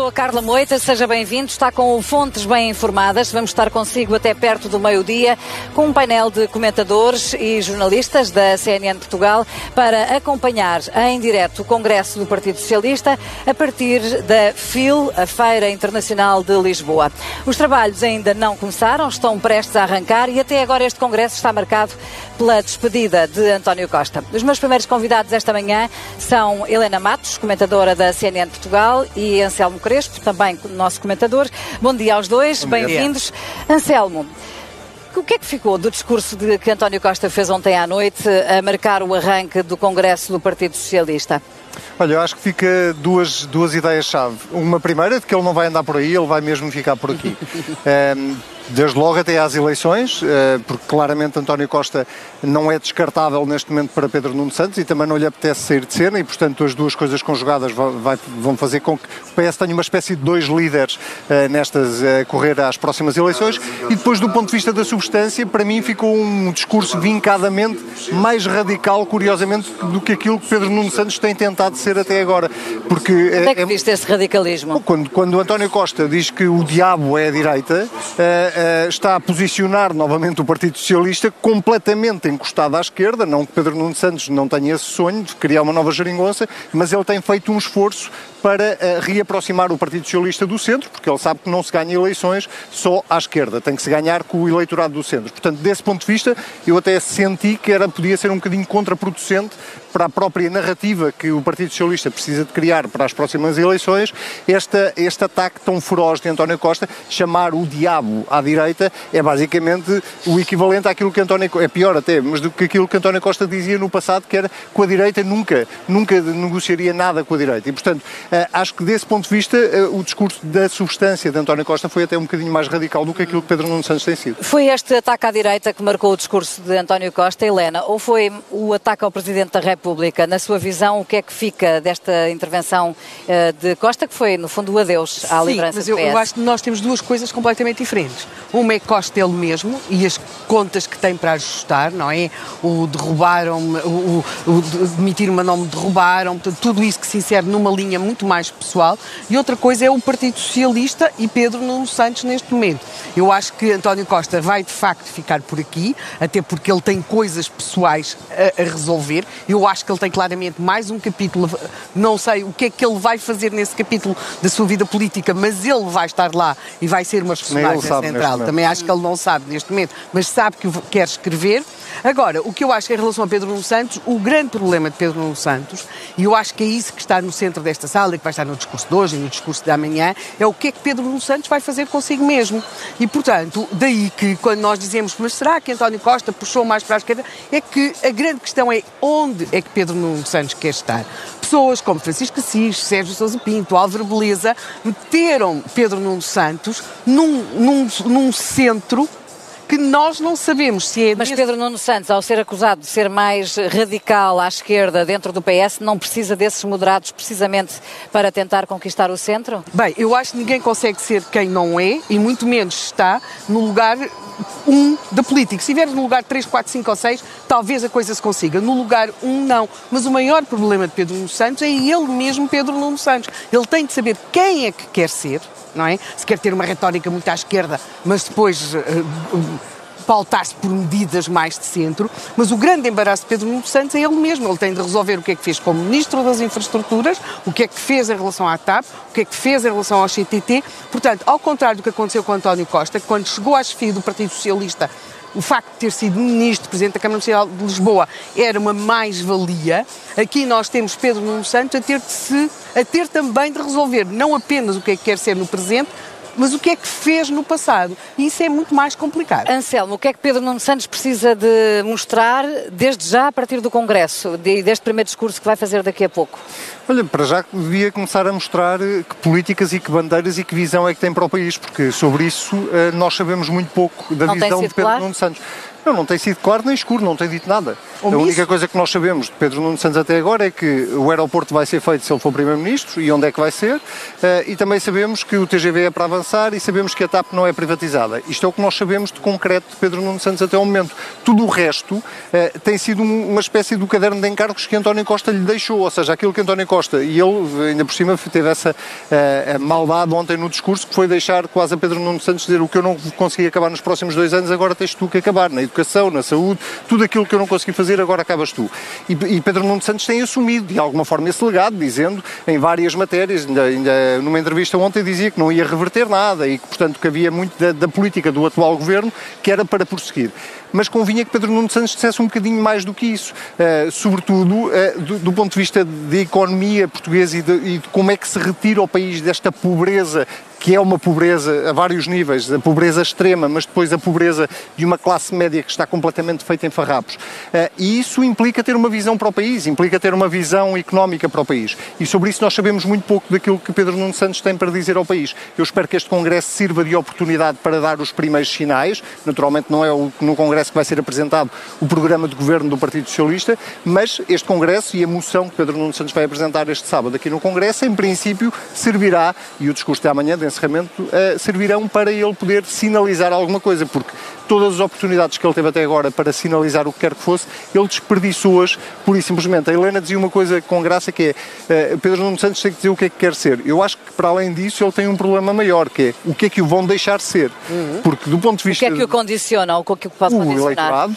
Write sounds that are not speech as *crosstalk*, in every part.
Sou a Carla Moita, seja bem-vindo. Está com Fontes Bem Informadas. Vamos estar consigo até perto do meio-dia com um painel de comentadores e jornalistas da CNN Portugal para acompanhar em direto o Congresso do Partido Socialista a partir da FIL, a Feira Internacional de Lisboa. Os trabalhos ainda não começaram, estão prestes a arrancar e até agora este Congresso está marcado pela despedida de António Costa. Os meus primeiros convidados esta manhã são Helena Matos, comentadora da CNN Portugal, e Anselmo Crespo, também nosso comentador. Bom dia aos dois, bem-vindos. Anselmo, o que é que ficou do discurso de, que António Costa fez ontem à noite a marcar o arranque do Congresso do Partido Socialista? Olha, eu acho que fica duas, duas ideias-chave. Uma primeira, de que ele não vai andar por aí, ele vai mesmo ficar por aqui. um, *laughs* desde logo até às eleições, eh, porque claramente António Costa não é descartável neste momento para Pedro Nuno Santos e também não lhe apetece sair de cena e, portanto, as duas coisas conjugadas vão fazer com que o PS tenha uma espécie de dois líderes eh, nestas a correr às próximas eleições. E depois, do ponto de vista da substância, para mim ficou um discurso vincadamente mais radical, curiosamente, do que aquilo que Pedro Nuno Santos tem tentado ser até agora. Porque Onde é que é, viste esse radicalismo? Quando, quando António Costa diz que o diabo é a direita, está a posicionar novamente o Partido Socialista completamente encostado à esquerda, não que Pedro Nuno Santos não tenha esse sonho de criar uma nova geringonça, mas ele tem feito um esforço para uh, reaproximar o Partido Socialista do centro, porque ele sabe que não se ganha eleições só à esquerda, tem que se ganhar com o eleitorado do centro. Portanto, desse ponto de vista, eu até senti que era, podia ser um bocadinho contraproducente para a própria narrativa que o Partido Socialista precisa de criar para as próximas eleições, esta, este ataque tão feroz de António Costa, chamar o diabo à direita, é basicamente o equivalente àquilo que António é pior até, mas do que aquilo que António Costa dizia no passado, que era com a direita nunca, nunca negociaria nada com a direita. E, portanto, eh, acho que desse ponto de vista, eh, o discurso da substância de António Costa foi até um bocadinho mais radical do que aquilo que Pedro Nuno Santos tem sido. Foi este ataque à direita que marcou o discurso de António Costa, Helena, ou foi o ataque ao Presidente da República? Na sua visão, o que é que fica desta intervenção uh, de Costa, que foi, no fundo, o adeus à Sim, liderança mas eu, eu, acho que nós temos duas coisas completamente diferentes. Uma é Costa ele mesmo e as contas que tem para ajustar, não é? O derrubaram, o, o, o demitir uma nome derrubaram, tudo isso que se insere numa linha muito mais pessoal. E outra coisa é o Partido Socialista e Pedro Nuno Santos neste momento. Eu acho que António Costa vai de facto ficar por aqui, até porque ele tem coisas pessoais a, a resolver. Eu acho que ele tem claramente mais um capítulo, não sei o que é que ele vai fazer nesse capítulo da sua vida política, mas ele vai estar lá e vai ser uma personagem central. Também acho que ele não sabe neste momento, mas sabe que quer escrever. Agora, o que eu acho que em relação a Pedro Nuno Santos, o grande problema de Pedro Nuno Santos, e eu acho que é isso que está no centro desta sala e que vai estar no discurso de hoje e no discurso de amanhã, é o que é que Pedro Nuno Santos vai fazer consigo mesmo. E, portanto, daí que quando nós dizemos, mas será que António Costa puxou mais para a esquerda, é que a grande questão é onde é que Pedro Nuno Santos quer estar. Pessoas como Francisco Assis, Sérgio Sousa Pinto, Álvaro Beleza, meteram Pedro Nuno Santos num, num, num centro que nós não sabemos se é. Mas Pedro Nuno Santos, ao ser acusado de ser mais radical à esquerda dentro do PS, não precisa desses moderados precisamente para tentar conquistar o centro? Bem, eu acho que ninguém consegue ser quem não é e muito menos está no lugar um da política. Se estiver no lugar 3, 4, 5 ou 6, talvez a coisa se consiga. No lugar 1, um, não. Mas o maior problema de Pedro Nuno Santos é ele mesmo, Pedro Nuno Santos. Ele tem de saber quem é que quer ser, não é? Se quer ter uma retórica muito à esquerda, mas depois uh, uh, pautar-se por medidas mais de centro, mas o grande embaraço de Pedro Nuno Santos é ele mesmo. Ele tem de resolver o que é que fez como Ministro das Infraestruturas, o que é que fez em relação à TAP, o que é que fez em relação ao CTT. Portanto, ao contrário do que aconteceu com António Costa, quando chegou à chefia do Partido Socialista o facto de ter sido ministro, presidente da Câmara Municipal de Lisboa, era uma mais-valia. Aqui nós temos Pedro Nuno Santos a ter, de se, a ter também de resolver não apenas o que é que quer ser no presente, mas o que é que fez no passado. E isso é muito mais complicado. Anselmo, o que é que Pedro Nuno Santos precisa de mostrar desde já a partir do Congresso, deste primeiro discurso que vai fazer daqui a pouco? Olha, para já devia começar a mostrar eh, que políticas e que bandeiras e que visão é que tem para o país, porque sobre isso eh, nós sabemos muito pouco da Não visão de Pedro claro? Nuno Santos. Não, não tem sido claro nem escuro, não tem dito nada. A única coisa que nós sabemos de Pedro Nuno Santos até agora é que o aeroporto vai ser feito se ele for Primeiro-Ministro e onde é que vai ser. Eh, e também sabemos que o TGV é para avançar e sabemos que a TAP não é privatizada. Isto é o que nós sabemos de concreto de Pedro Nuno Santos até o momento. Tudo o resto tem sido uma espécie do caderno de encargos que António Costa lhe deixou, ou seja, aquilo que António Costa, e ele ainda por cima teve essa uh, maldade ontem no discurso, que foi deixar quase a Pedro Nuno Santos dizer o que eu não consegui acabar nos próximos dois anos, agora tens tu que acabar, na educação, na saúde, tudo aquilo que eu não consegui fazer, agora acabas tu. E, e Pedro Nuno Santos tem assumido, de alguma forma, esse legado, dizendo em várias matérias, ainda, ainda numa entrevista ontem dizia que não ia reverter nada e que, portanto, que havia muito da, da política do atual governo que era para prosseguir mas convinha que Pedro Nuno Santos dissesse um bocadinho mais do que isso, uh, sobretudo uh, do, do, ponto de vista da economia portuguesa e de, e de como é que se retira o país desta pobreza que é uma pobreza a vários níveis, a pobreza extrema, mas depois a pobreza de uma classe média que está completamente feita em farrapos. Eh, e isso implica ter uma visão para o país, implica ter uma visão económica para o país. E sobre isso nós sabemos muito pouco daquilo que Pedro Nuno Santos tem para dizer ao país. Eu espero que este Congresso sirva de oportunidade para dar os primeiros sinais. Naturalmente não é no Congresso que vai ser apresentado o programa de governo do Partido Socialista, mas este Congresso e a moção que Pedro Nuno Santos vai apresentar este sábado aqui no Congresso, em princípio, servirá, e o discurso de amanhã, encerramento uh, servirão para ele poder sinalizar alguma coisa, porque todas as oportunidades que ele teve até agora para sinalizar o que quer que fosse, ele desperdiçou-as pura e simplesmente. A Helena dizia uma coisa com graça que é uh, Pedro Nuno Santos tem que dizer o que é que quer ser. Eu acho que para além disso ele tem um problema maior, que é o que é que o vão deixar ser. Uhum. Porque do ponto de vista... O que é que o condiciona? O que é que pode o condicionar? eleitorado,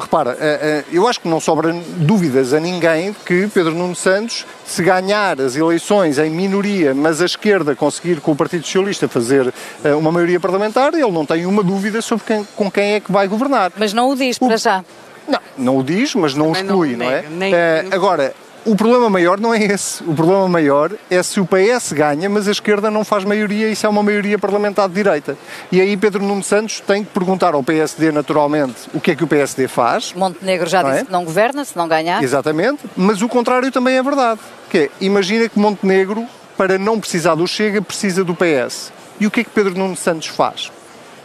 repara, eh, eh, eu acho que não sobra dúvidas a ninguém que Pedro Nuno Santos, se ganhar as eleições em minoria, mas a esquerda conseguir com o Partido Socialista fazer eh, uma maioria parlamentar, ele não tem uma dúvida sobre quem, com quem é que vai governar. Mas não o diz para já. Não, não o diz, mas não Também o exclui, não, não é? Nem, nem, agora, o problema maior não é esse. O problema maior é se o PS ganha, mas a esquerda não faz maioria e isso é uma maioria parlamentar de direita. E aí Pedro Nuno Santos tem que perguntar ao PSD, naturalmente, o que é que o PSD faz. Montenegro já não disse é? que não governa, se não ganhar. Exatamente, mas o contrário também é verdade. Que é, imagina que Montenegro, para não precisar do Chega, precisa do PS. E o que é que Pedro Nuno Santos faz?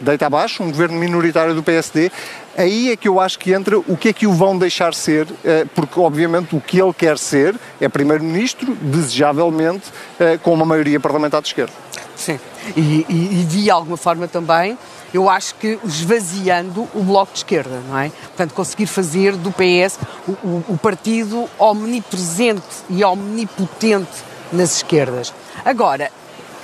Deita abaixo um governo minoritário do PSD aí é que eu acho que entra o que é que o vão deixar ser, eh, porque obviamente o que ele quer ser é primeiro-ministro, desejavelmente eh, com uma maioria parlamentar de esquerda. Sim, e, e, e de alguma forma também eu acho que esvaziando o bloco de esquerda, não é? Portanto, conseguir fazer do PS o, o, o partido omnipresente e omnipotente nas esquerdas. Agora,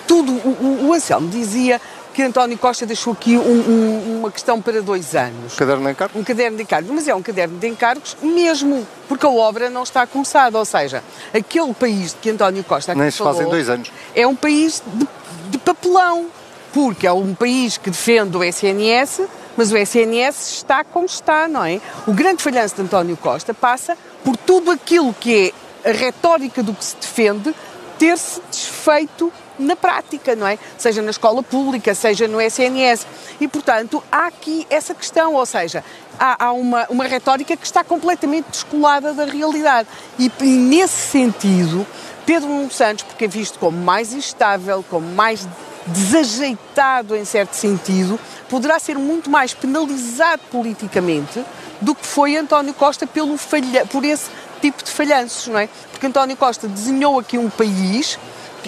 tudo, o, o Anselmo dizia que António Costa deixou aqui um, um, uma questão para dois anos. Um caderno de encargos? Um caderno de encargos, mas é um caderno de encargos mesmo, porque a obra não está começada, ou seja, aquele país de que António Costa Nem se falou, fazem dois anos. É um país de, de papelão, porque é um país que defende o SNS, mas o SNS está como está, não é? O grande falhanço de António Costa passa por tudo aquilo que é a retórica do que se defende ter-se desfeito na prática, não é? Seja na escola pública, seja no SNS. E, portanto, há aqui essa questão, ou seja, há, há uma, uma retórica que está completamente descolada da realidade. E, e nesse sentido, Pedro Nuno Santos, porque é visto como mais instável, como mais desajeitado em certo sentido, poderá ser muito mais penalizado politicamente do que foi António Costa pelo falha, por esse tipo de falhanços, não é? Porque António Costa desenhou aqui um país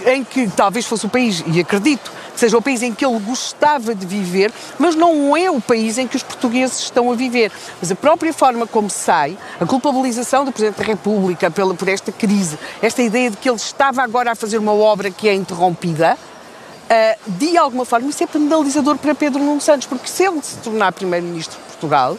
em que talvez fosse o país, e acredito que seja o país em que ele gostava de viver, mas não é o país em que os portugueses estão a viver. Mas a própria forma como sai, a culpabilização do Presidente da República pela, por esta crise, esta ideia de que ele estava agora a fazer uma obra que é interrompida, uh, de alguma forma isso é penalizador para Pedro Nuno Santos, porque se ele se tornar Primeiro-Ministro de Portugal,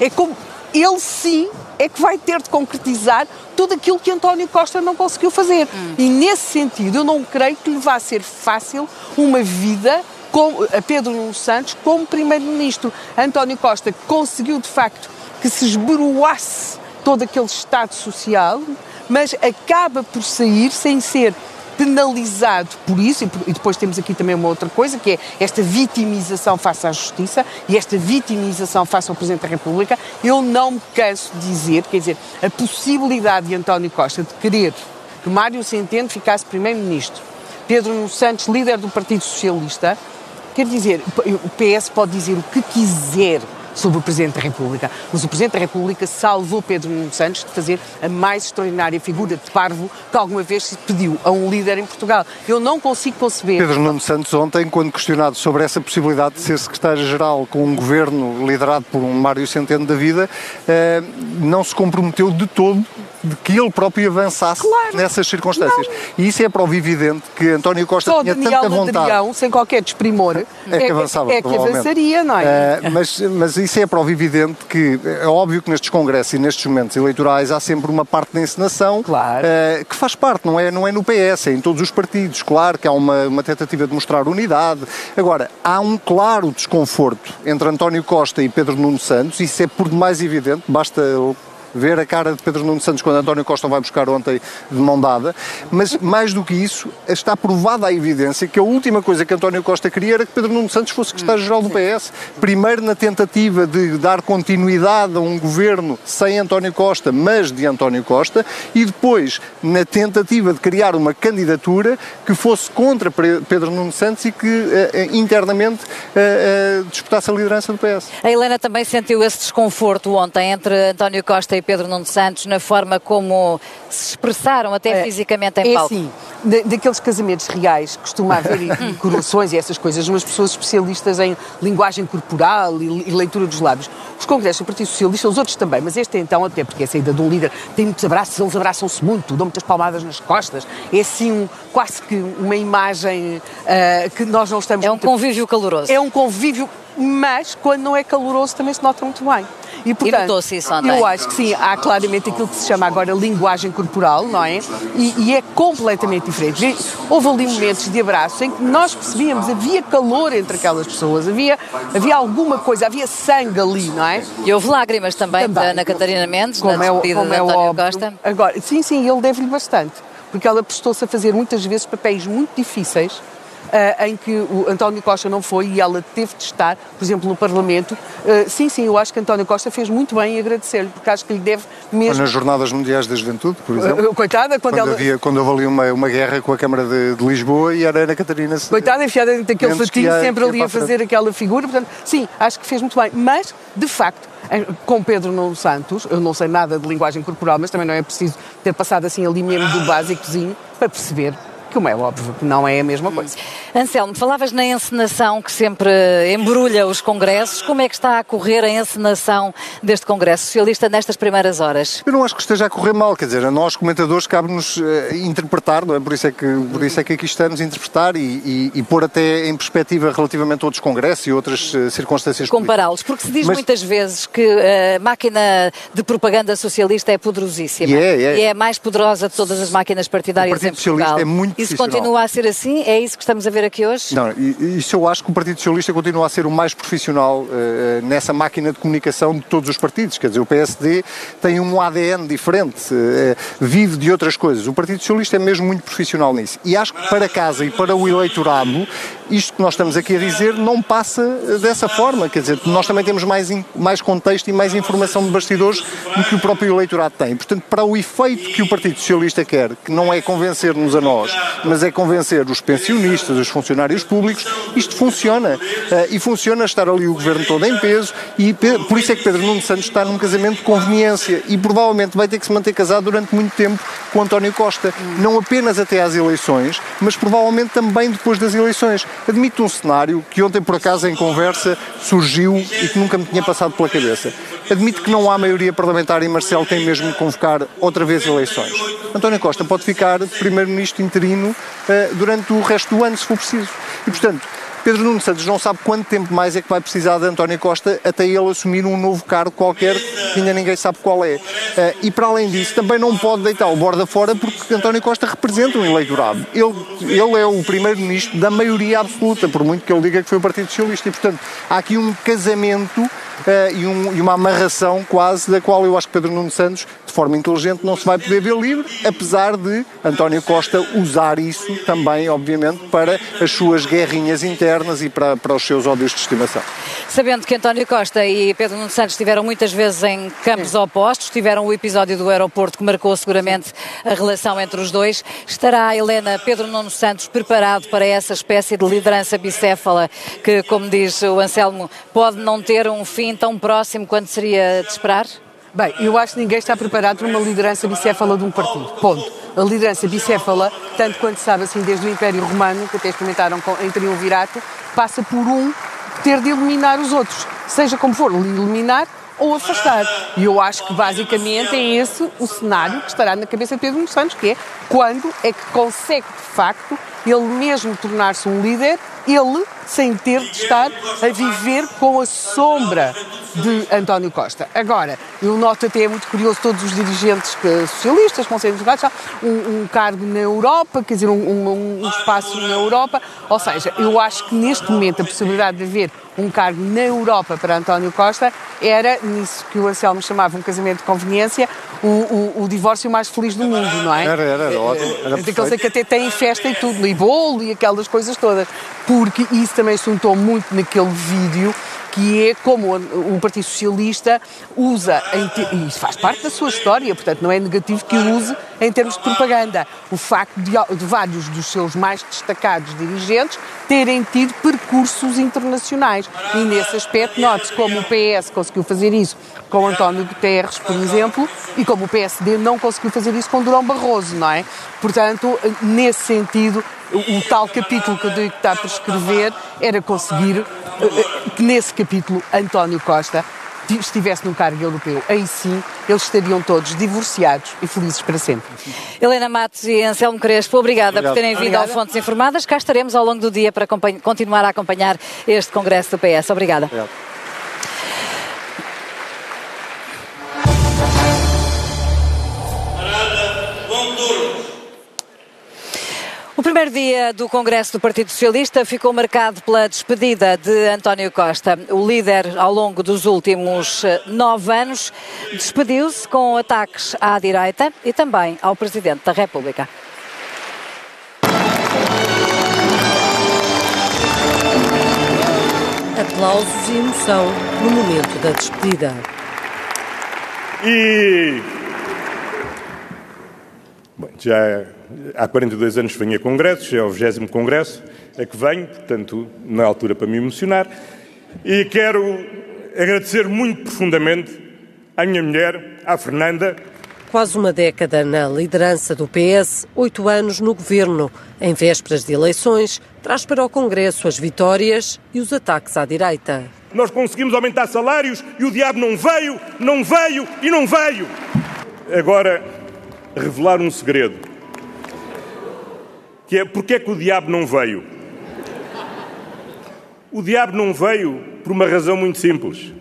é como ele sim é que vai ter de concretizar tudo aquilo que António Costa não conseguiu fazer. Hum. E nesse sentido, eu não creio que lhe vá ser fácil uma vida com, a Pedro Nuno Santos como Primeiro-Ministro. António Costa conseguiu, de facto, que se esboroasse todo aquele Estado social, mas acaba por sair sem ser penalizado por isso, e depois temos aqui também uma outra coisa, que é esta vitimização face à Justiça e esta vitimização face ao Presidente da República. Eu não me canso de dizer, quer dizer, a possibilidade de António Costa de querer que Mário Centeno ficasse Primeiro-Ministro, Pedro Santos, líder do Partido Socialista, quer dizer, o PS pode dizer o que quiser sobre o Presidente da República. Mas o Presidente da República salvou Pedro Nuno Santos de fazer a mais extraordinária figura de parvo que alguma vez se pediu a um líder em Portugal. Eu não consigo conceber. Pedro Nuno Santos, ontem, quando questionado sobre essa possibilidade de ser secretário-geral com um governo liderado por um Mário Centeno da vida, eh, não se comprometeu de todo de que ele próprio avançasse claro. nessas circunstâncias. Não. E isso é prova evidente que António Costa Só tinha Daniel tanta vontade. Adrião, sem qualquer desprimor, *laughs* é, é que avançava, é, é que avançaria, não é? Uh, mas, mas isso é prova evidente que é óbvio que nestes congressos e nestes momentos eleitorais há sempre uma parte da encenação claro. uh, que faz parte, não é, não é no PS, é em todos os partidos. Claro que há uma, uma tentativa de mostrar unidade. Agora, há um claro desconforto entre António Costa e Pedro Nuno Santos, isso é por demais evidente, basta ver a cara de Pedro Nuno Santos quando António Costa vai buscar ontem de mão dada, mas mais do que isso, está provada a evidência que a última coisa que António Costa queria era que Pedro Nuno Santos fosse secretário-geral do PS. Primeiro na tentativa de dar continuidade a um governo sem António Costa, mas de António Costa, e depois na tentativa de criar uma candidatura que fosse contra Pedro Nuno Santos e que uh, internamente uh, uh, disputasse a liderança do PS. A Helena também sentiu esse desconforto ontem entre António Costa e Pedro Nuno Santos na forma como se expressaram até é, fisicamente em é palco? Sim, daqueles casamentos reais costuma haver *laughs* coroações e essas coisas, umas pessoas especialistas em linguagem corporal e, e, leitura dos lábios. Os congressos do Partido Socialista, os outros também, mas este então, até porque é a saída de um líder, tem muitos abraços, eles abraçam-se muito, dão muitas palmadas nas costas, é assim um, quase que uma imagem uh, que nós não estamos... É um convívio caloroso. É um convívio, mas quando não é caloroso também se nota muito bem. E, portanto, e isso ontem. Eu acho que sim, há claramente aquilo que se chama agora linguagem corporal, não é? E, e é completamente diferente. Houve ali momentos de abraço em que nós percebíamos, havia calor entre aquelas pessoas, havia, havia alguma coisa, havia sangue ali, não é? E houve lágrimas também, também da Ana Catarina Mendes, como na é, como de é António óbvio. Costa. Agora, sim, sim, ele deve-lhe bastante, porque ela prestou-se a fazer muitas vezes papéis muito difíceis em que o António Costa não foi e ela teve de estar, por exemplo, no Parlamento. Uh, sim, sim, eu acho que António Costa fez muito bem em agradecer-lhe, porque acho que lhe deve mesmo. Nas Jornadas Mundiais da Juventude, por exemplo. Uh, coitada, quando, quando ela. Havia, quando houve ali uma, uma guerra com a Câmara de, de Lisboa e era Ana Catarina. Coitada, enfiada dentro daquele fatinho, sempre ali a fazer aquela figura. Portanto, sim, acho que fez muito bem. Mas, de facto, com Pedro Nuno Santos, eu não sei nada de linguagem corporal, mas também não é preciso ter passado assim ali mesmo do básicozinho para perceber como é óbvio que não é a mesma coisa. Anselmo, falavas na encenação que sempre embrulha os congressos. Como é que está a correr a encenação deste Congresso Socialista nestas primeiras horas? Eu não acho que esteja a correr mal, quer dizer, a nós comentadores cabe-nos uh, interpretar, não é? Por isso é, que, por isso é que aqui estamos a interpretar e, e, e pôr até em perspectiva relativamente a outros congressos e outras uh, circunstâncias Compará-los, porque se diz Mas... muitas vezes que a máquina de propaganda socialista é poderosíssima yeah, yeah. e é a mais poderosa de todas as máquinas partidárias em Portugal. É muito isso continua a ser assim? É isso que estamos a ver aqui hoje? Não, isso eu acho que o Partido Socialista continua a ser o mais profissional uh, nessa máquina de comunicação de todos os partidos. Quer dizer, o PSD tem um ADN diferente, uh, vive de outras coisas. O Partido Socialista é mesmo muito profissional nisso. E acho que para casa e para o eleitorado, isto que nós estamos aqui a dizer não passa dessa forma. Quer dizer, nós também temos mais, mais contexto e mais informação de bastidores do que o próprio eleitorado tem. Portanto, para o efeito que o Partido Socialista quer, que não é convencer-nos a nós, mas é convencer os pensionistas, os funcionários públicos, isto funciona. Uh, e funciona estar ali o governo todo em peso e por isso é que Pedro Nuno Santos está num casamento de conveniência e provavelmente vai ter que se manter casado durante muito tempo com António Costa. Não apenas até às eleições, mas provavelmente também depois das eleições. Admito um cenário que ontem por acaso em conversa surgiu e que nunca me tinha passado pela cabeça. Admito que não há maioria parlamentar e Marcelo tem mesmo de convocar outra vez eleições. António Costa pode ficar primeiro-ministro interino uh, durante o resto do ano, se for preciso. E, portanto, Pedro Nuno Santos não sabe quanto tempo mais é que vai precisar de António Costa até ele assumir um novo cargo qualquer que ainda ninguém sabe qual é. Eh, e para além disso, também não pode deitar o borda fora porque António Costa representa um eleitorado. Ele, ele é o primeiro-ministro da maioria absoluta, por muito que ele diga que foi o Partido Socialista. E, portanto, há aqui um casamento e, um, e, uma amarração quase da qual eu acho que Pedro Nuno Santos, de forma inteligente, não se vai poder ver livre, apesar de António Costa usar isso também, obviamente, para as suas guerrinhas internas e para, para os seus ódios de estimação. Sabendo que António Costa e Pedro Nuno Santos estiveram muitas vezes em campos Sim. opostos, tiveram o episódio do aeroporto que marcou seguramente a relação entre os dois, estará a Helena Pedro Nuno Santos preparado para essa espécie de liderança bicéfala que, como diz o Anselmo, pode não ter um fim fim tão próximo quanto seria de esperar? Bem, eu acho que ninguém está preparado para uma liderança bicéfala de um partido. Ponto. A liderança bicéfala, tanto quanto sabe assim desde o Império Romano, que até experimentaram em Triunvirato, passa por um ter de eliminar os outros. Seja como for, eliminar ou afastar. E eu acho que basicamente é esse o cenário que estará na cabeça de Pedro Nuno Santos, que é quando é que consegue de facto ele mesmo tornar-se um líder, ele sem ter de estar a viver com a sombra de António Costa. Agora, eu noto até é muito curioso todos os dirigentes que, socialistas, conselhos de um, um cargo na Europa, quer dizer, um, um, um espaço na Europa, ou seja, eu acho que neste momento a possibilidade de haver um cargo na Europa para António Costa era, nisso que o Anselmo chamava um casamento de conveniência, o, o, o divórcio mais feliz do mundo, não é? Era, era, era ótimo. Era Daqueles que até têm festa e tudo, bolo e aquelas coisas todas. Porque isso também se muito naquele vídeo que é como o Partido Socialista usa, e isso faz parte da sua história, portanto não é negativo que use em termos de propaganda. O facto de, de vários dos seus mais destacados dirigentes terem tido percursos internacionais. E nesse aspecto, note-se como o PS conseguiu fazer isso com António Guterres, por exemplo, e como o PSD não conseguiu fazer isso com Durão Barroso, não é? Portanto, nesse sentido, o, o tal capítulo que eu digo que está por escrever era conseguir eh, eh, que nesse capítulo António Costa estivesse num cargo europeu, aí sim eles estariam todos divorciados e felizes para sempre. Helena Matos e Anselmo Crespo, obrigada Obrigado. por terem vindo ao Fontes Informadas. Cá estaremos ao longo do dia para continuar a acompanhar este Congresso do PS. Obrigada. Obrigado. O primeiro dia do Congresso do Partido Socialista ficou marcado pela despedida de António Costa. O líder, ao longo dos últimos eh, nove anos, despediu-se com ataques à direita e também ao Presidente da República. Aplausos e emoção no momento da despedida. E. Já há 42 anos venho a congressos, é o 20 congresso a que venho, portanto, na altura para me emocionar. E quero agradecer muito profundamente à minha mulher, à Fernanda. Quase uma década na liderança do PS, oito anos no governo. Em vésperas de eleições, traz para o Congresso as vitórias e os ataques à direita. Nós conseguimos aumentar salários e o diabo não veio, não veio e não veio. Agora, revelar um segredo que é porque é que o diabo não veio? O diabo não veio por uma razão muito simples.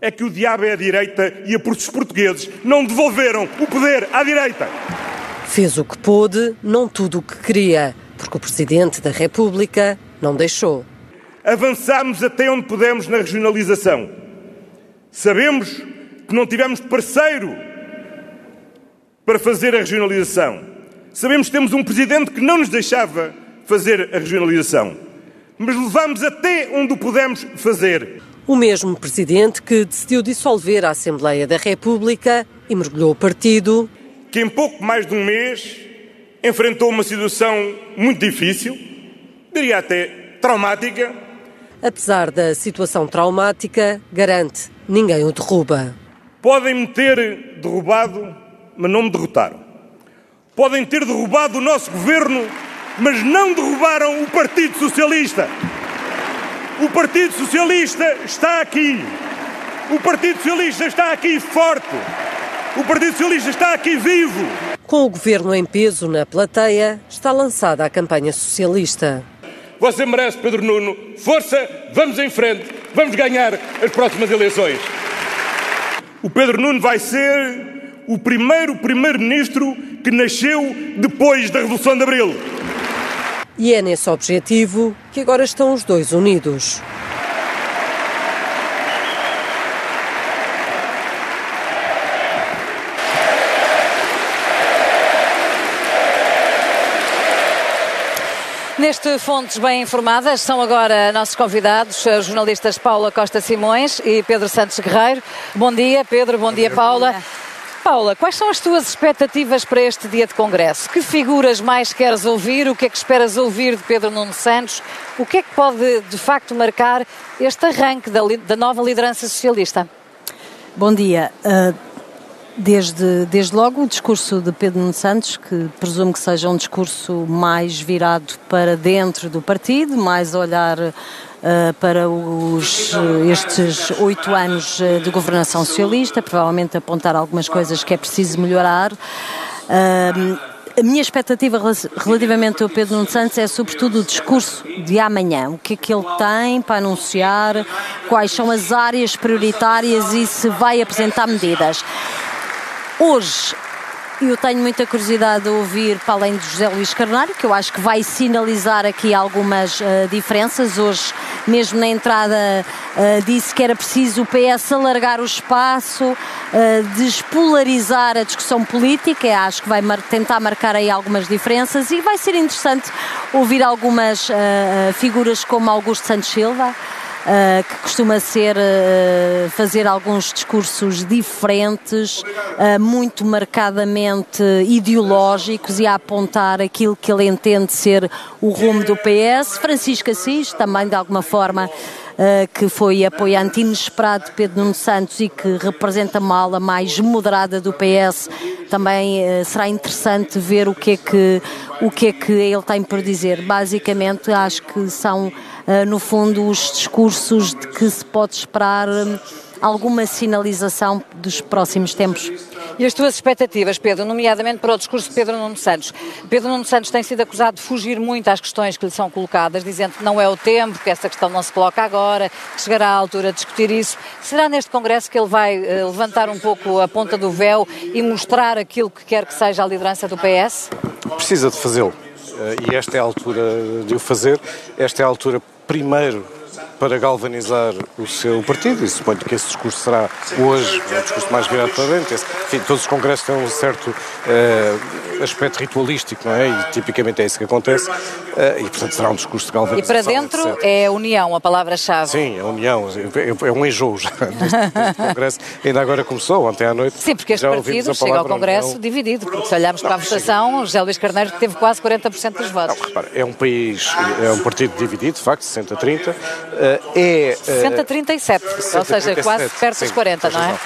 É que o diabo é a direita e a os portugueses não devolveram o poder à direita. Fez o que pôde, não tudo o que queria, porque o Presidente da República não deixou. Avançámos até onde pudemos na regionalização. Sabemos que não tivemos parceiro para fazer a regionalização. Sabemos que temos um presidente que não nos deixava fazer a regionalização, mas levamos até onde o pudemos fazer. O mesmo presidente que decidiu dissolver a Assembleia da República e mergulhou o partido. Que em pouco mais de um mês enfrentou uma situação muito difícil, diria até traumática. Apesar da situação traumática, garante, ninguém o derruba. Podem-me ter derrubado, mas não me derrotaram. Podem ter derrubado o nosso governo, mas não derrubaram o Partido Socialista. O Partido Socialista está aqui. O Partido Socialista está aqui forte. O Partido Socialista está aqui vivo. Com o governo em peso na plateia, está lançada a campanha socialista. Você merece, Pedro Nuno. Força, vamos em frente. Vamos ganhar as próximas eleições. O Pedro Nuno vai ser o primeiro primeiro-ministro que nasceu depois da Revolução de Abril. E é nesse objetivo que agora estão os dois unidos. Neste Fontes Bem Informadas são agora nossos convidados, os jornalistas Paula Costa Simões e Pedro Santos Guerreiro. Bom dia, Pedro. Bom, bom dia, dia, Paula. Paula, quais são as tuas expectativas para este dia de congresso? Que figuras mais queres ouvir? O que é que esperas ouvir de Pedro Nuno Santos? O que é que pode, de facto, marcar este arranque da, da nova liderança socialista? Bom dia. Uh, desde, desde logo o discurso de Pedro Nuno Santos, que presumo que seja um discurso mais virado para dentro do partido, mais olhar para os, estes oito anos de governação socialista, provavelmente apontar algumas coisas que é preciso melhorar. A minha expectativa relativamente ao Pedro Nuno Santos é sobretudo o discurso de amanhã. O que é que ele tem para anunciar, quais são as áreas prioritárias e se vai apresentar medidas. Hoje eu tenho muita curiosidade de ouvir, para além de José Luís Carneiro, que eu acho que vai sinalizar aqui algumas uh, diferenças. Hoje, mesmo na entrada, uh, disse que era preciso o PS alargar o espaço, uh, despolarizar a discussão política. Eu acho que vai mar tentar marcar aí algumas diferenças e vai ser interessante ouvir algumas figuras como Augusto Santos Silva. Uh, que costuma ser uh, fazer alguns discursos diferentes, uh, muito marcadamente ideológicos e a apontar aquilo que ele entende ser o rumo do PS. Francisco Assis, também de alguma forma. Que foi apoiante inesperado de Pedro Nuno Santos e que representa uma ala mais moderada do PS, também será interessante ver o que é que, o que, é que ele tem por dizer. Basicamente, acho que são eh, no fundo, os discursos de que se pode esperar hum, alguma sinalização dos próximos tempos. E as tuas expectativas, Pedro, nomeadamente para o discurso de Pedro Nuno Santos? Pedro Nuno Santos tem sido acusado de fugir muito às questões que lhe são colocadas, dizendo que não é o tempo, que essa questão não se coloca agora, que chegará à altura de discutir isso. Será neste Congresso que ele vai uh, levantar um pouco a ponta do véu e mostrar aquilo que quer que seja a liderança do PS? Precisa de fazê-lo. Uh, e esta é a altura de o fazer. Esta é a altura primeiro para galvanizar o seu partido, e suponho que esse discurso será hoje um discurso mais virado para dentro. Enfim, todos os congressos têm um certo uh, aspecto ritualístico, não é? E tipicamente é isso que acontece, uh, e portanto será um discurso de galvanização. E para dentro etc. é a união, a palavra-chave. Sim, a união, é, é um enjoo já *laughs* neste, congresso, ainda agora começou, ontem à noite. Sim, porque este partido chega ao congresso união. dividido, porque se olharmos não, para a votação, José Luís Carneiro teve quase 40% dos votos. Não, repara, é um país, é um partido dividido, de facto, 60-30, é. 60 37, 60, ou seja, 37, quase perto dos 40, não é? Não.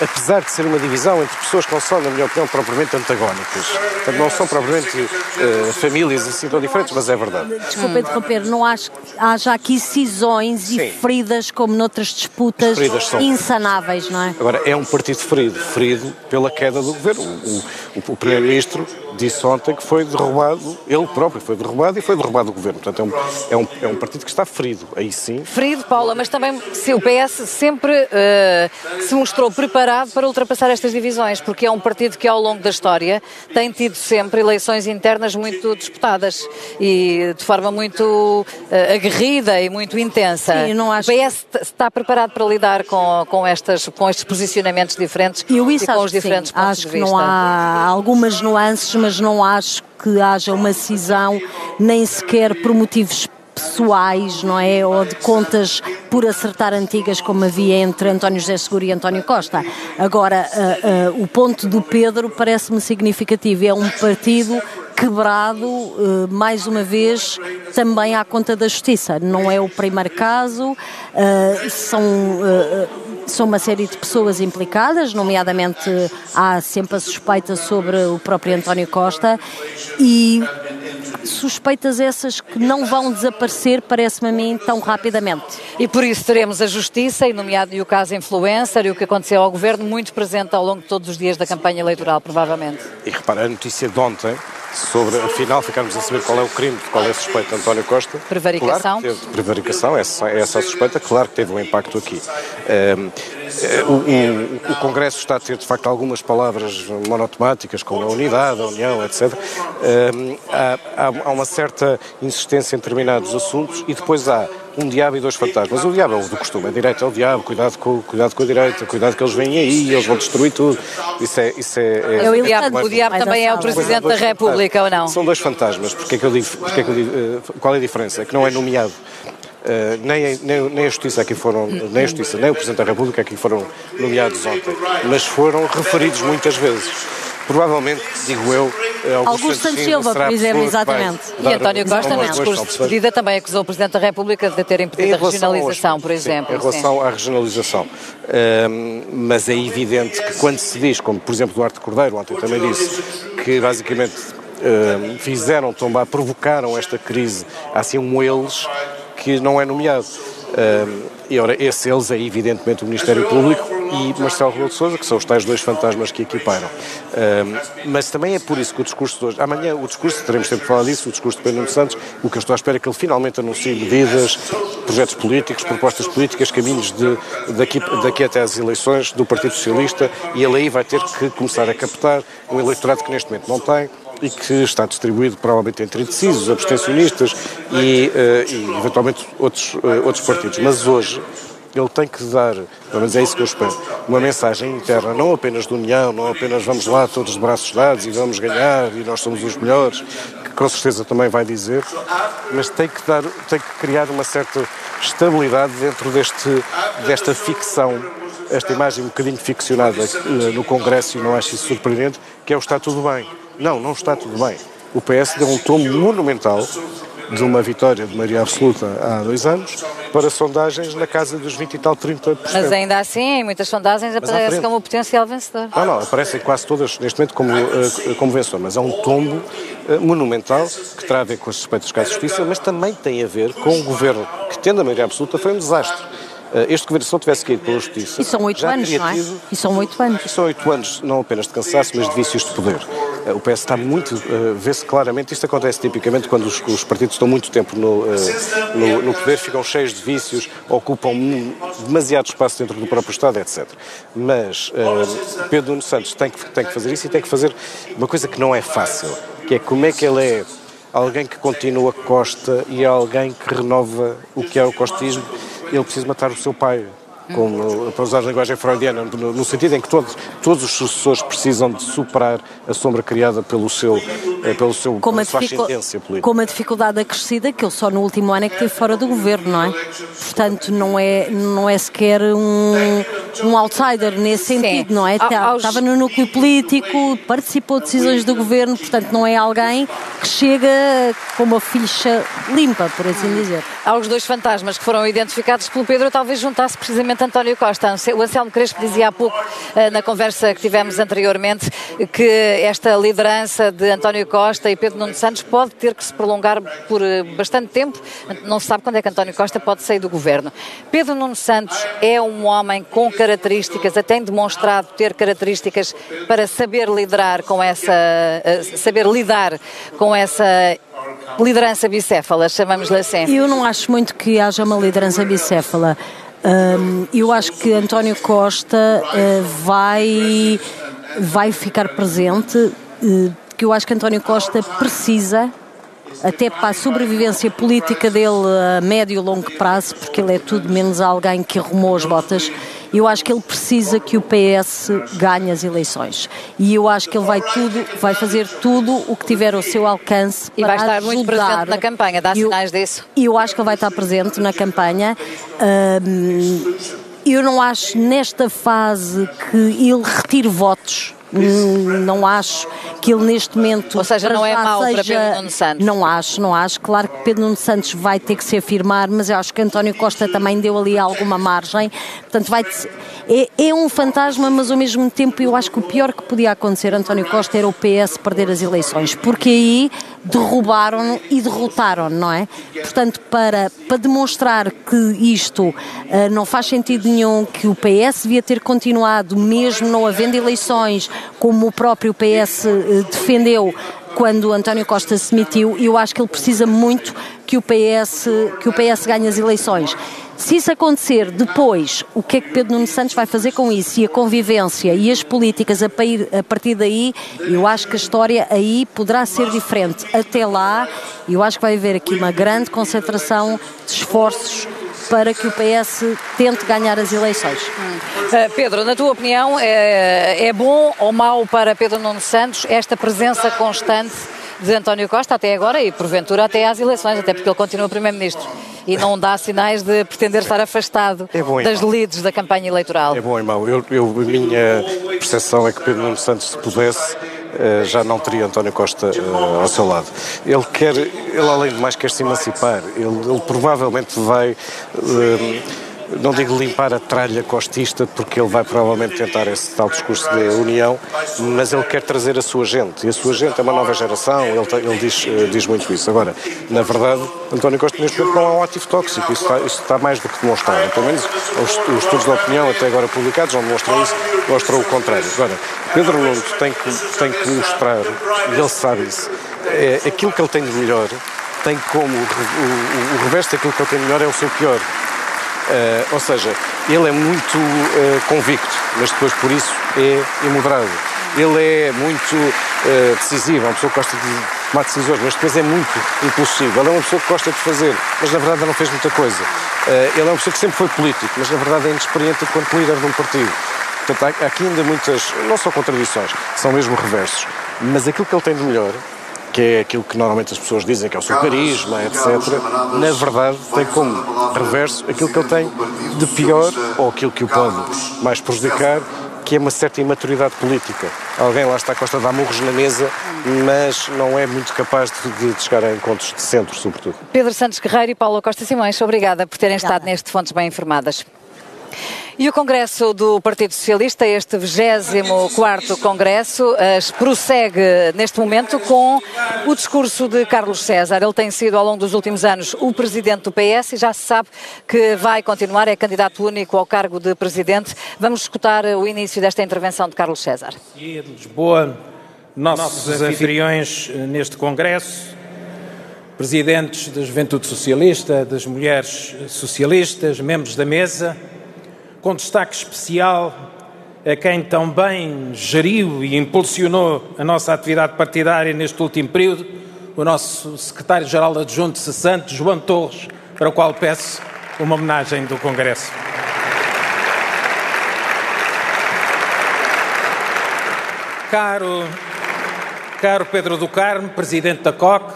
apesar de ser uma divisão entre pessoas que não são, na minha opinião, propriamente antagónicas. Portanto, não são propriamente uh, famílias assim tão diferentes, mas é verdade. Desculpa interromper, não acho que haja aqui cisões Sim. e feridas como noutras disputas insanáveis, não é? Agora, é um partido ferido, ferido pela queda do governo. O, o, o Primeiro-Ministro disse ontem que foi derrubado, ele próprio foi derrubado e foi derrubado o governo. Portanto, é um, é um, é um partido que está ferido, aí sim. Ferido, Paula, mas também se o PS sempre uh, se mostrou preparado para ultrapassar estas divisões, porque é um partido que ao longo da história tem tido sempre eleições internas muito disputadas e de forma muito uh, aguerrida e muito intensa. Sim, não acho... O PS está preparado para lidar com, com, estas, com estes posicionamentos diferentes eu isso e com os diferentes sim. pontos acho de vista. que não há algumas nuances, mas não acho que haja uma cisão nem sequer por motivos pessoais, não é? Ou de contas por acertar antigas, como havia entre António José Seguro e António Costa. Agora, uh, uh, o ponto do Pedro parece-me significativo. É um partido quebrado, uh, mais uma vez, também à conta da justiça. Não é o primeiro caso, são são uma série de pessoas implicadas, nomeadamente há sempre a suspeita sobre o próprio António Costa e suspeitas essas que não vão desaparecer, parece-me a mim, tão rapidamente. E por isso teremos a Justiça, e nomeado o caso influencer e o que aconteceu ao Governo, muito presente ao longo de todos os dias da campanha eleitoral, provavelmente. E repara, a notícia de ontem sobre, afinal, ficarmos a saber qual é o crime, qual é a suspeita de António Costa. Prevaricação. Claro teve, prevaricação, essa, essa a suspeita, claro que teve um impacto aqui. Um, eh, o, o, o, Congresso está a ter, de facto, algumas palavras monotemáticas, como a unidade, a união, etc. Um, há, há uma certa insistência em determinados assuntos e depois há um diabo e dois fantasmas. O diabo é o do costume, a direita é o diabo, cuidado com, cuidado com a direita, cuidado que eles vêm aí, eles vão destruir tudo. Isso é. Isso é, é, é o, diabo, o diabo também é o Presidente da República, ou não? São dois fantasmas. Porque é que eu digo, porque é que eu digo, eh, qual é a diferença? É que não é nomeado. Uh, nem, nem, nem, a Justiça aqui foram, nem a Justiça, nem o Presidente da República aqui foram nomeados ontem, mas foram referidos muitas vezes. Provavelmente, digo eu, Augusto, Augusto Santos Silva, por exemplo, exatamente. E António Costa, no discurso de despedida, também acusou o Presidente da República de ter impedido a regionalização, por exemplo. Sim, em relação sim. à regionalização. Um, mas é evidente que quando se diz, como por exemplo Duarte Cordeiro ontem também disse, que basicamente um, fizeram tombar, provocaram esta crise, há assim um eles que não é nomeado. Um, e ora, esse eles é evidentemente o Ministério Público e Marcelo Rebelo de Sousa, que são os tais dois fantasmas que equiparam. Um, mas também é por isso que o discurso de hoje, amanhã o discurso, teremos tempo de falar disso, o discurso de Pedro Santos, o que eu estou à espera é que ele finalmente anuncie medidas, projetos políticos, propostas políticas, caminhos de, daqui, daqui até às eleições do Partido Socialista e ele aí vai ter que começar a captar um eleitorado que neste momento não tem, e que está distribuído provavelmente entre indecisos, abstencionistas e, uh, e eventualmente outros, uh, outros partidos. Mas hoje ele tem que dar, menos é isso que eu espero, uma mensagem interna, não apenas de união, não apenas vamos lá todos de braços dados e vamos ganhar e nós somos os melhores, que com certeza também vai dizer, mas tem que, dar, tem que criar uma certa estabilidade dentro deste, desta ficção esta imagem um bocadinho ficcionada eh, no Congresso, e não acho isso surpreendente, que é o está tudo bem. Não, não está tudo bem. O PS deu um tom monumental de uma vitória de maioria absoluta há dois anos para sondagens na casa dos 20 e tal, 30%. Mas ainda assim, em muitas sondagens aparece como potencial vencedor. Não, não, aparecem quase todas neste momento como, uh, como vencedor, mas é um tombo uh, monumental que terá a ver com os casos de justiça, mas também tem a ver com um governo que, tendo a maioria absoluta, foi um desastre. Eh, este governo, se não tivesse caído pela justiça. E são oito anos, não é? Tido, e são oito anos. E são oito anos, não apenas de cansaço, mas de vícios de poder. Eh, o PS está muito. Uh, vê-se claramente, isto acontece tipicamente quando os, os partidos estão muito tempo no, uh, no, no, poder, ficam cheios de vícios, ocupam demasiado espaço dentro do próprio Estado, etc. Mas uh, Pedro Nuno Santos tem que, tem que fazer isso e tem que fazer uma coisa que não é fácil, que é como é que ele é alguém que continua Costa e alguém que renova o que é o costismo ele precisa matar o seu pai. Como, para usar a linguagem freudiana, no, no, sentido em que todos, todos os sucessores precisam de superar a sombra criada pelo seu, eh, pelo seu, com pela sua ascendência política. Com uma dificuldade acrescida que ele só no último ano é que esteve fora do governo, não é? Portanto, não é, não é sequer um, um outsider nesse sentido, Sim. não é? Aos... Estava no núcleo político, participou de decisões do governo, portanto, não é alguém que chega com uma ficha limpa, por assim dizer. Aos dois fantasmas que foram identificados pelo Pedro, talvez juntasse precisamente António Costa. O Anselmo Crespo dizia há pouco, eh, na conversa que tivemos anteriormente, que esta liderança de António Costa e Pedro Nuno Santos pode ter que se prolongar por eh, bastante tempo. Não se sabe quando é que António Costa pode sair do governo. Pedro Nuno Santos é um homem com características, até demonstrado ter características para saber liderar com essa, eh, saber lidar com essa liderança bicéfala, chamamos-lhe assim. Eu não acho muito que haja uma liderança bicéfala. Um, eu acho que António Costa uh, vai, vai ficar presente, uh, que eu acho que António Costa precisa até para a sobrevivência política dele a médio e longo prazo, porque ele é tudo menos alguém que arrumou as botas. Eu acho que ele precisa que o PS ganhe as eleições. E eu acho que ele vai tudo, vai fazer tudo o que tiver ao seu alcance e para vai estar ajudar. muito presente na campanha, dá eu, sinais disso. E eu acho que ele vai estar presente na campanha. Um, eu não acho nesta fase que ele retire votos não acho que ele neste momento. Ou seja, não é mau seja, para Pedro Nuno Santos. Não acho, não acho. Claro que Pedro Nuno Santos vai ter que se afirmar, mas eu acho que António Costa também deu ali alguma margem. Portanto, vai é, é um fantasma, mas ao mesmo tempo eu acho que o pior que podia acontecer António Costa era o PS perder as eleições, porque aí derrubaram e derrotaram, não é? Portanto, para, para demonstrar que isto uh, não faz sentido nenhum, que o PS devia ter continuado, mesmo não havendo eleições, como o próprio PS eh, defendeu quando António Costa se demitiu, eu acho que ele precisa muito que o PS, que o PS ganhe as eleições. Se isso acontecer depois, o que é que Pedro Nuno Santos vai fazer com isso? E a convivência e as políticas a, partir daí, eu acho que a história aí poderá ser diferente. Até lá, eu acho que vai haver aqui uma grande concentração de esforços para que o PS tente ganhar as eleições. Uh, Pedro, na tua opinião, é, é bom ou mau para Pedro Nuno Santos esta presença constante de António Costa até agora e porventura até às eleições, até porque ele continua Primeiro-Ministro? e não dá sinais de pretender estar afastado É bom, das leads da campanha eleitoral. É bom, irmão. Eu, eu- a minha percepção é que Pedro Nuno Santos, se pudesse, eh, já não teria António Costa eh, ao seu lado. Ele quer, ele além de mais quer se emancipar. Ele, ele provavelmente vai, eh, não digo limpar a tralha costista, porque ele vai provavelmente tentar esse tal discurso de união, mas ele quer trazer a sua gente. E a sua gente é uma nova geração, ele, ele diz, eh, diz muito isso. Agora, na verdade, António Costa neste momento não é um ativo tóxico, isso está, isso está mais do que demonstrado. Pelo menos os, os estudos de opinião até agora publicados não demonstram isso, mostram o contrário. Agora, Pedro Nuno tem que, tem que mostrar, e ele sabe isso, é, aquilo que ele tem de melhor, tem como, o, o, o reverso daquilo que ele tem de melhor é o seu pior. Eh, ou seja, ele é muito eh, convicto, mas depois por isso é imoderado. Ele é muito eh, decisivo, é uma pessoa que gosta de tomar decisões, mas depois é muito impulsivo. Ele é uma pessoa que gosta de fazer, mas na verdade não fez muita coisa. Ele é uma pessoa que sempre foi político, mas na verdade é inexperiente enquanto líder de um partido. Portanto, há aqui ainda muitas, não só contradições, são mesmo reversos. Mas aquilo que ele tem de melhor, que é aquilo que normalmente as pessoas dizem que é o seu carisma, etc., na verdade tem como reverso aquilo que ele tem de pior, ou aquilo que o pode mais prejudicar, que é uma certa imaturidade política. Alguém lá está a Costa dá murros na mesa, mas não é muito capaz de, de chegar a encontros de centro, sobretudo. Pedro Santos Guerreiro e Paulo Costa Simões, obrigada por terem estado neste Fontes Bem Informadas. E o Congresso do Partido Socialista, este 24º Congresso, eh, prossegue neste momento com o discurso de Carlos César. Ele tem sido, ao longo dos últimos anos, o presidente do PS e já se sabe que vai continuar, é candidato único ao cargo de presidente. Vamos escutar o início desta intervenção de Carlos César. E de Lisboa, nossos anfitriões eh, neste Congresso, presidentes da Juventude Socialista, das Mulheres Socialistas, membros da mesa, com destaque especial a quem tão bem geriu e impulsionou a nossa atividade partidária neste último período, o nosso secretário-geral adjunto cessante, João Torres, para o qual peço uma homenagem do Congresso. Caro, caro Pedro do Carmo, Presidente da COC,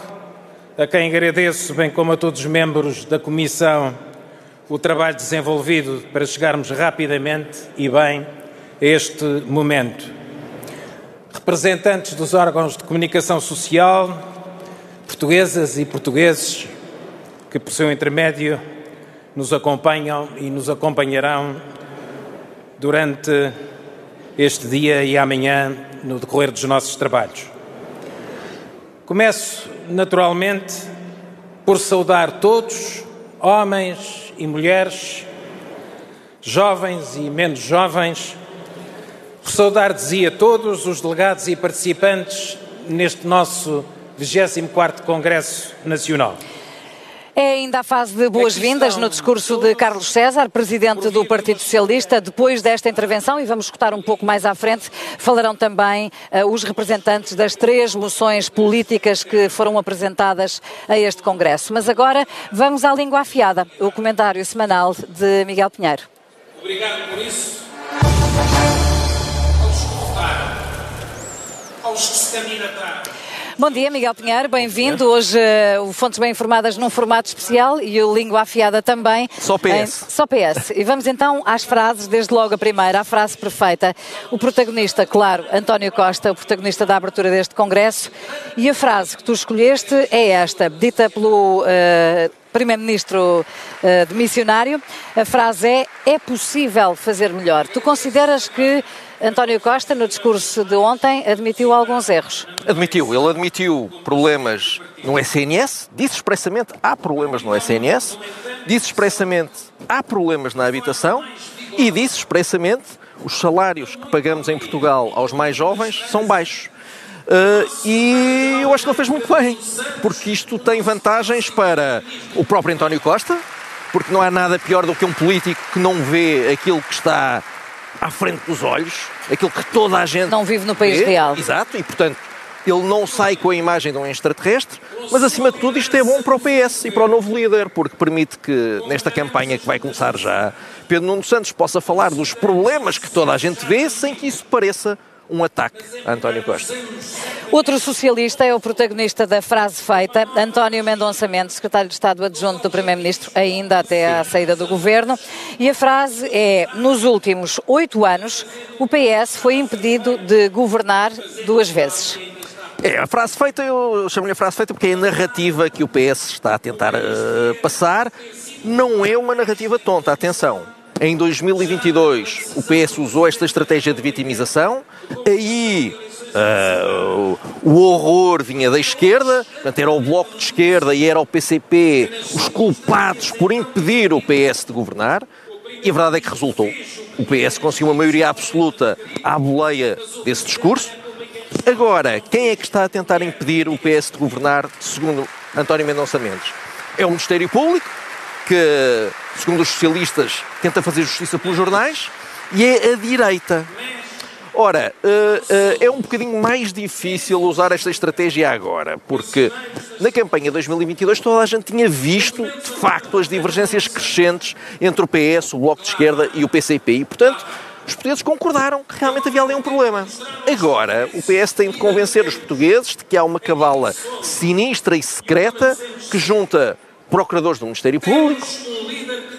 a quem agradeço, bem como a todos os membros da Comissão, o trabalho desenvolvido para chegarmos rapidamente e bem a este momento. Representantes dos órgãos de comunicação social, portuguesas e portugueses, que por seu intermédio nos acompanham e nos acompanharão durante este dia e amanhã no decorrer dos nossos trabalhos. Começo, naturalmente, por saudar todos, homens e mulheres, jovens e menos jovens, por saudar, dizia, todos os delegados e participantes neste nosso 24º Congresso Nacional. É ainda a fase de boas-vindas no discurso de Carlos César, presidente do Partido Socialista. Depois desta intervenção, e vamos escutar um pouco mais à frente, falarão também uh, os representantes das três moções políticas que foram apresentadas a este Congresso. Mas agora vamos à língua afiada, o comentário semanal de Miguel Pinheiro. Obrigado por isso. Aos que aos que se. Bom dia, Miguel Pinheiro, bem-vindo. Hoje uh, o Fontes Bem Informadas num formato especial e o Língua Afiada também. Só PS. Em, só PS. E vamos então às frases, desde logo a primeira, a frase perfeita. O protagonista, claro, António Costa, o protagonista da abertura deste Congresso. E a frase que tu escolheste é esta, dita pelo. Uh, Primeiro-Ministro uh, demissionário, a frase é: é possível fazer melhor. Tu consideras que António Costa, no discurso de ontem, admitiu alguns erros? Admitiu. Ele admitiu problemas no SNS, disse expressamente há problemas no SNS, disse expressamente há problemas na habitação e disse expressamente os salários que pagamos em Portugal aos mais jovens são baixos. Uh, e eu acho que ele fez muito bem, porque isto tem vantagens para o próprio António Costa, porque não há nada pior do que um político que não vê aquilo que está à frente dos olhos, aquilo que toda a gente. Não vive no país vê. real. Exato, e portanto ele não sai com a imagem de um extraterrestre, mas acima de tudo isto é bom para o PS e para o novo líder, porque permite que nesta campanha que vai começar já, Pedro Nuno Santos possa falar dos problemas que toda a gente vê sem que isso pareça um ataque a António Costa. Outro socialista é o protagonista da frase feita, António Mendonça Mendes, secretário de Estado adjunto do Primeiro-Ministro, ainda até à saída do governo. E a frase é: Nos últimos oito anos, o PS foi impedido de governar duas vezes. É, a frase feita, eu chamo-lhe a frase feita porque é a narrativa que o PS está a tentar uh, passar. Não é uma narrativa tonta, atenção. Em 2022, o PS usou esta estratégia de vitimização, aí uh, o horror vinha da esquerda, portanto era o Bloco de Esquerda e era o PCP os culpados por impedir o PS de governar, e a verdade é que resultou. O PS conseguiu uma maioria absoluta à boleia desse discurso. Agora, quem é que está a tentar impedir o PS de governar, segundo António Mendonça Mendes? É o Ministério Público, que, segundo os socialistas, tenta fazer justiça pelos jornais, e é a direita. Ora, uh, uh, é um bocadinho mais difícil usar esta estratégia agora, porque na campanha 2022 toda a gente tinha visto, de facto, as divergências crescentes entre o PS, o Bloco de Esquerda e o PCP. E, portanto, os portugueses concordaram que realmente havia ali um problema. Agora, o PS tem de convencer os portugueses de que há uma cabala sinistra e secreta que junta procuradores do Ministério Público,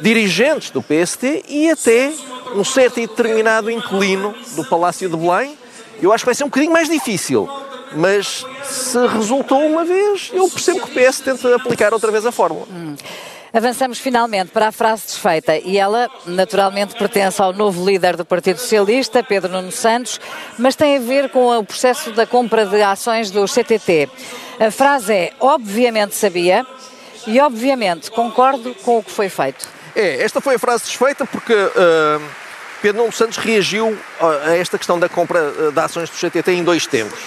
dirigentes do PST e até um certo e determinado inquilino do Palácio de Belém. Eu acho que vai ser um bocadinho mais difícil, mas se resultou uma vez, eu percebo que o PS tenta aplicar outra vez a fórmula. Hum. Avançamos finalmente para a frase desfeita e ela, naturalmente, pertence ao novo líder do Partido Socialista, Pedro Nuno Santos, mas tem a ver com o processo da compra de ações do CTT. A frase é: obviamente sabia, e, obviamente, concordo com o que foi feito. É, esta foi a frase desfeita porque uh, Pedro Nuno Santos reagiu a esta questão da compra ah, de ações do CTT em dois tempos.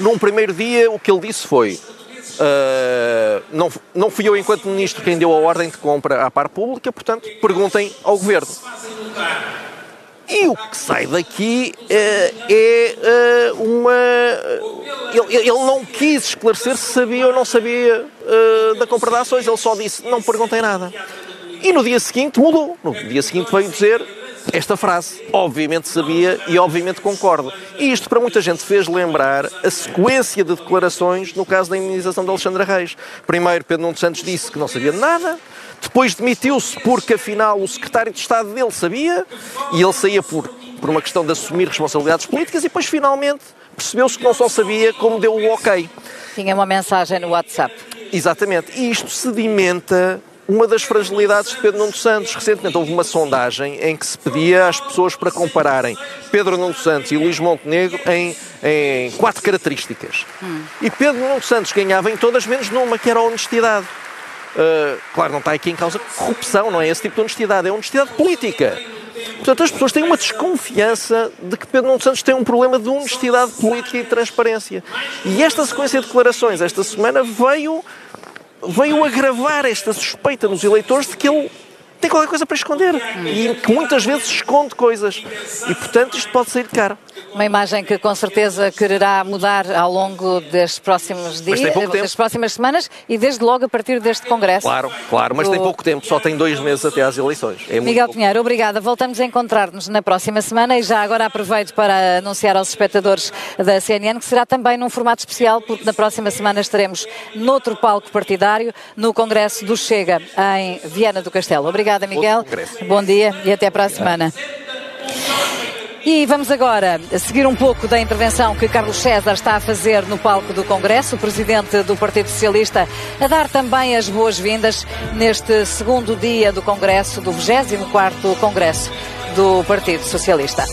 Num primeiro dia, o que ele disse foi: uh, não, não fui eu, enquanto ministro, quem deu a ordem de compra à par pública, portanto, perguntem ao governo. E o que sai daqui uh, é uh, uma. Ele, ele, não quis esclarecer se sabia ou não sabia uh, da compra de ações, ele só disse: não perguntei nada. E no dia seguinte mudou. No dia seguinte veio dizer esta frase. Obviamente sabia e obviamente concordo. E isto para muita gente fez lembrar a sequência de declarações no caso da imunização de Alexandra Reis. Primeiro, Pedro Nuno Santos disse que não sabia de nada. Depois demitiu-se porque, afinal, o secretário de Estado dele sabia e ele saía por, por uma questão de assumir responsabilidades políticas e depois, finalmente, percebeu-se que não só sabia como deu o ok. Tinha uma mensagem no WhatsApp. Exatamente. E isto sedimenta uma das fragilidades de Pedro Nuno Santos. Recentemente houve uma sondagem em que se pedia às pessoas para compararem Pedro Nuno Santos e Luís Montenegro em, em quatro características. E Pedro Nuno Santos ganhava em todas menos numa, que era a honestidade. Uh, claro, não está aqui em causa corrupção, não é esse tipo de honestidade, é honestidade política. Portanto, as pessoas têm uma desconfiança de que Pedro Nuno Santos tem um problema de honestidade política e transparência. E esta sequência de declarações esta semana veio veio agravar esta suspeita nos eleitores de que ele tem qualquer coisa para esconder e que muitas vezes esconde coisas. E, portanto, isto pode sair caro. Uma imagem que com certeza quererá mudar ao longo destes próximos dias, das próximas semanas e desde logo a partir deste Congresso. Claro, claro, mas do... tem pouco tempo, só tem dois meses até às eleições. É Miguel Pinheiro, obrigada. Voltamos a encontrar-nos na próxima semana e já agora aproveito para anunciar aos espectadores da CNN que será também num formato especial, porque na próxima semana estaremos noutro palco partidário, no Congresso do Chega, em Viana do Castelo. Obrigada, Miguel. Bom dia e até para a semana. E vamos agora seguir um pouco da intervenção que Carlos César está a fazer no palco do Congresso, o presidente do Partido Socialista, a dar também as boas-vindas neste segundo dia do Congresso, do 24º Congresso do Partido Socialista.